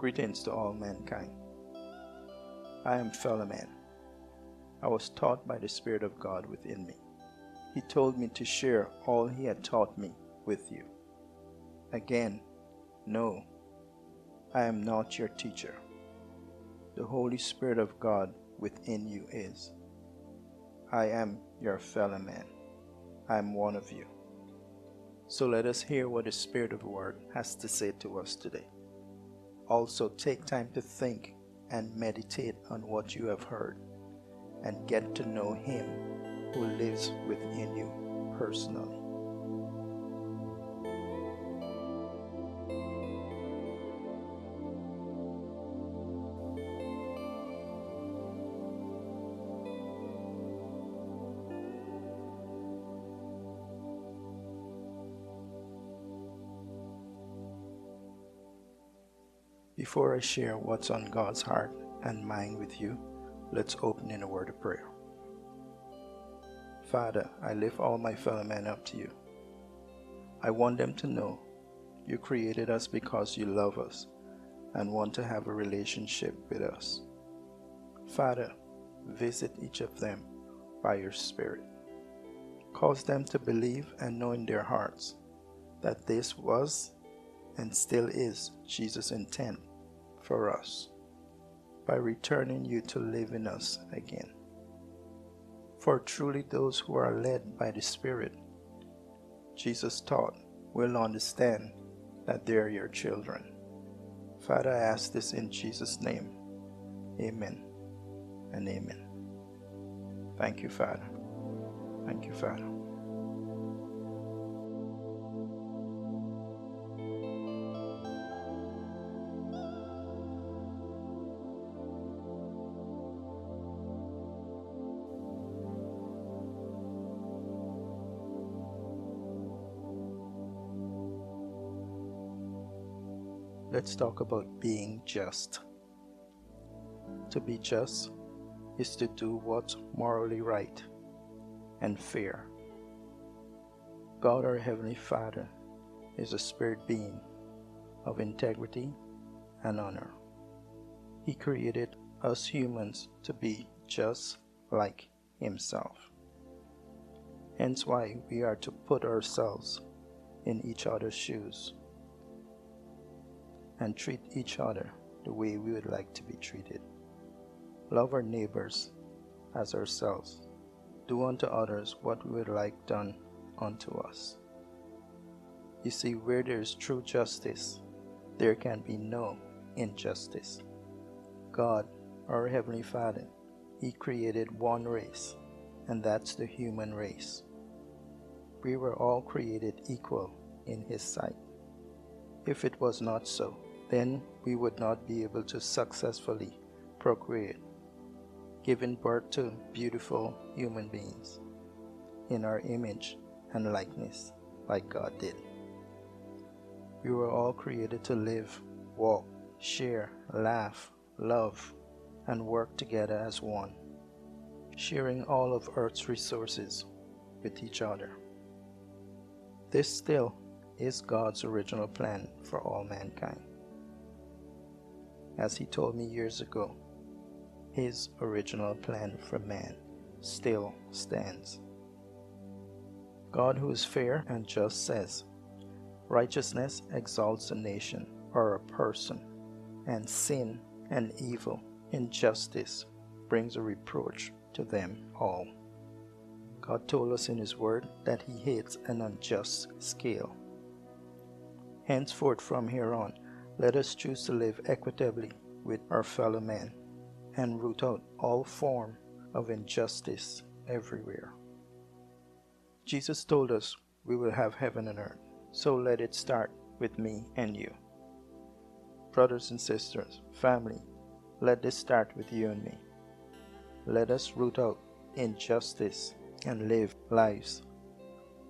Greetings to all mankind. I am fellow man. I was taught by the Spirit of God within me. He told me to share all he had taught me with you. Again, no, I am not your teacher. The Holy Spirit of God within you is. I am your fellow man. I am one of you. So let us hear what the Spirit of the Word has to say to us today. Also, take time to think and meditate on what you have heard and get to know Him who lives within you personally. Before I share what's on God's heart and mind with you, let's open in a word of prayer. Father, I lift all my fellow men up to you. I want them to know you created us because you love us and want to have a relationship with us. Father, visit each of them by your Spirit. Cause them to believe and know in their hearts that this was and still is Jesus' intent for us by returning you to live in us again. For truly those who are led by the Spirit, Jesus taught, will understand that they are your children. Father, I ask this in Jesus' name. Amen and amen. Thank you, Father. Thank you, Father. Let's talk about being just. To be just is to do what's morally right and fair. God, our Heavenly Father, is a spirit being of integrity and honor. He created us humans to be just like Himself. Hence, why we are to put ourselves in each other's shoes and treat each other the way we would like to be treated. Love our neighbors as ourselves. Do unto others what we would like done unto us. You see, where there is true justice, there can be no injustice. God, our Heavenly Father, He created one race, and that's the human race. We were all created equal in His sight. If it was not so, then we would not be able to successfully procreate, giving birth to beautiful human beings in our image and likeness, like God did. We were all created to live, walk, share, laugh, love, and work together as one, sharing all of Earth's resources with each other. This still is God's original plan for all mankind as he told me years ago, his original plan for man still stands. God, who is fair and just, says, Righteousness exalts a nation or a person, and sin and evil, injustice, brings a reproach to them all. God told us in His Word that He hates an unjust scale. Henceforth, from here on, let us choose to live equitably with our fellow men and root out all form of injustice everywhere. Jesus told us we will have heaven and earth, so let it start with me and you. Brothers and sisters, family, let this start with you and me. Let us root out injustice and live lives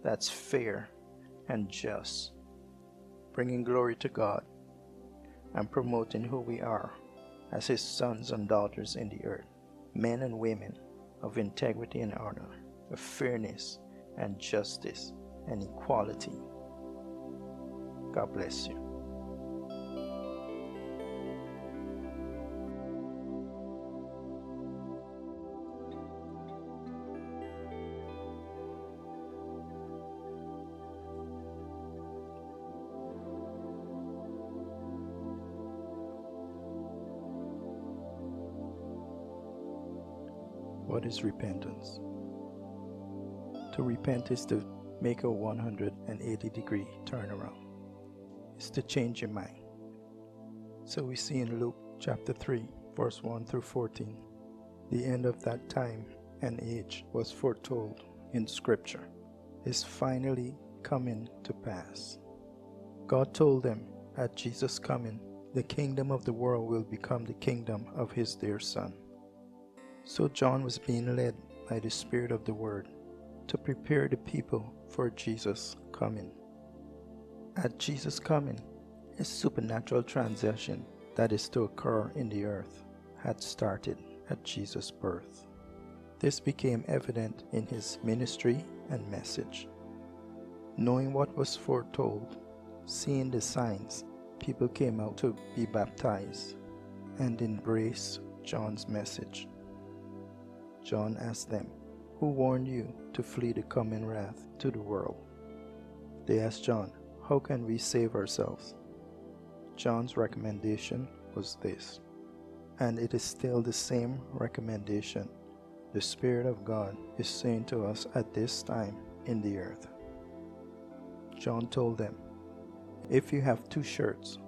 that's fair and just, bringing glory to God and promoting who we are as his sons and daughters in the earth, men and women of integrity and honor, of fairness and justice and equality. God bless you. What is repentance? To repent is to make a 180 degree turnaround. It's to change your mind. So we see in Luke chapter 3, verse 1 through 14, the end of that time and age was foretold in Scripture is finally coming to pass. God told them at Jesus' coming, the kingdom of the world will become the kingdom of his dear Son. So John was being led by the Spirit of the Word to prepare the people for Jesus' coming. At Jesus' coming, a supernatural transition that is to occur in the earth had started at Jesus' birth. This became evident in his ministry and message. Knowing what was foretold, seeing the signs, people came out to be baptized and embrace John's message. John asked them, Who warned you to flee the coming wrath to the world? They asked John, How can we save ourselves? John's recommendation was this, and it is still the same recommendation the Spirit of God is saying to us at this time in the earth. John told them, If you have two shirts,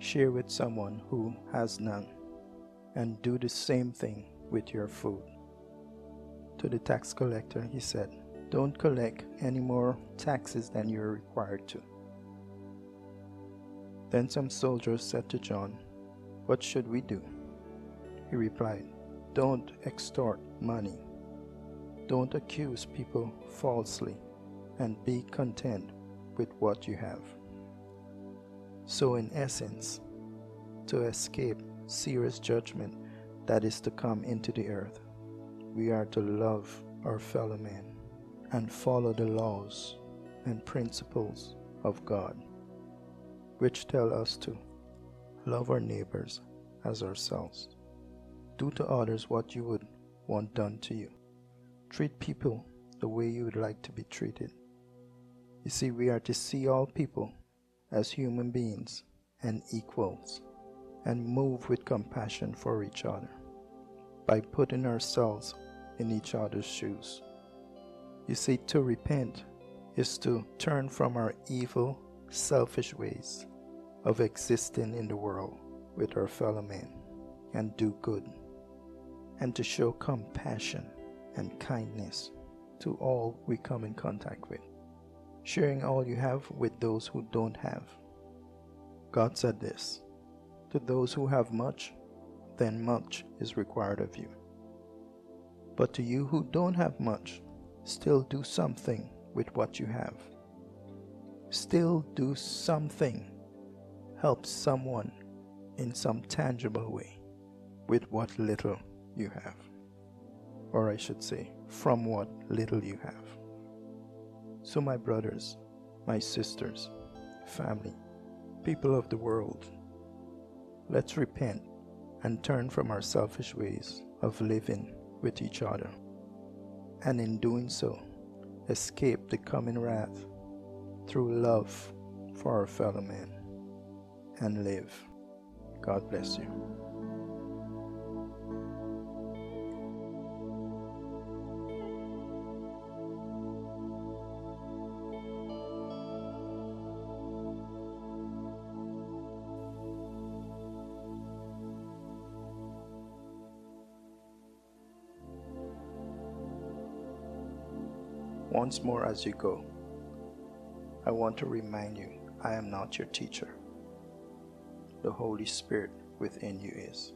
share with someone who has none, and do the same thing with your food. To the tax collector, he said, Don't collect any more taxes than you're required to. Then some soldiers said to John, What should we do? He replied, don't extort money. Don't accuse people falsely and be content with what you have. So, in essence, to escape serious judgment that is to come into the earth, we are to love our fellow men and follow the laws and principles of God, which tell us to love our neighbors as ourselves. Do to others what you would want done to you. Treat people the way you would like to be treated. You see, we are to see all people as human beings and equals and move with compassion for each other by putting ourselves in each other's shoes. You see, to repent is to turn from our evil, selfish ways of existing in the world with our fellow men and do good and to show compassion and kindness to all we come in contact with, sharing all you have with those who don't have. God said this To those who have much, then much is required of you. But to you who don't have much, still do something with what you have. Still do something. Help someone in some tangible way with what little you have. Or I should say, from what little you have. So, my brothers, my sisters, family, people of the world, let's repent and turn from our selfish ways of living with each other. And in doing so, escape the coming wrath through love for our fellow men and live. God bless you. Once more as you go, I want to remind you I am not your teacher. The Holy Spirit within you is.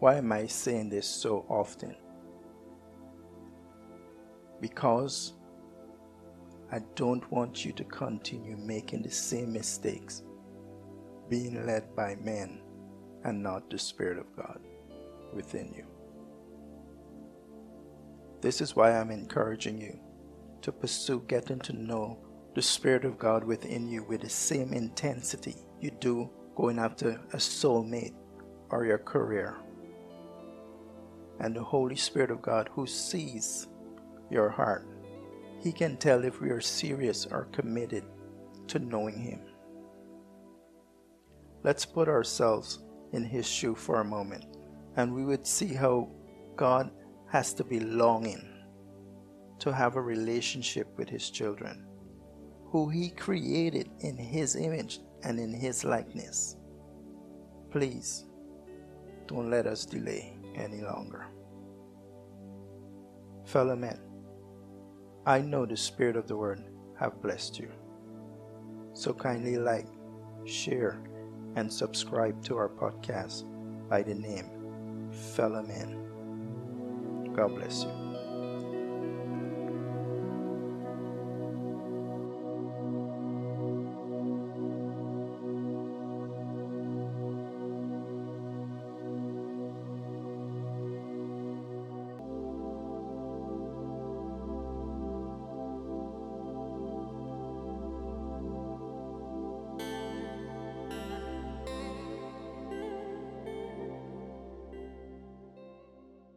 Why am I saying this so often? Because I don't want you to continue making the same mistakes, being led by men and not the Spirit of God within you. This is why I'm encouraging you to pursue getting to know the Spirit of God within you with the same intensity you do going after a soulmate or your career. And the Holy Spirit of God who sees your heart, He can tell if we are serious or committed to knowing Him. Let's put ourselves in His shoe for a moment, and we would see how God has to be longing to have a relationship with His children, who He created in His image and in His likeness. Please, don't let us delay any longer. Fellow men, I know the Spirit of the Word have blessed you. So kindly like, share, and subscribe to our podcast by the name Fellow Men. God bless you.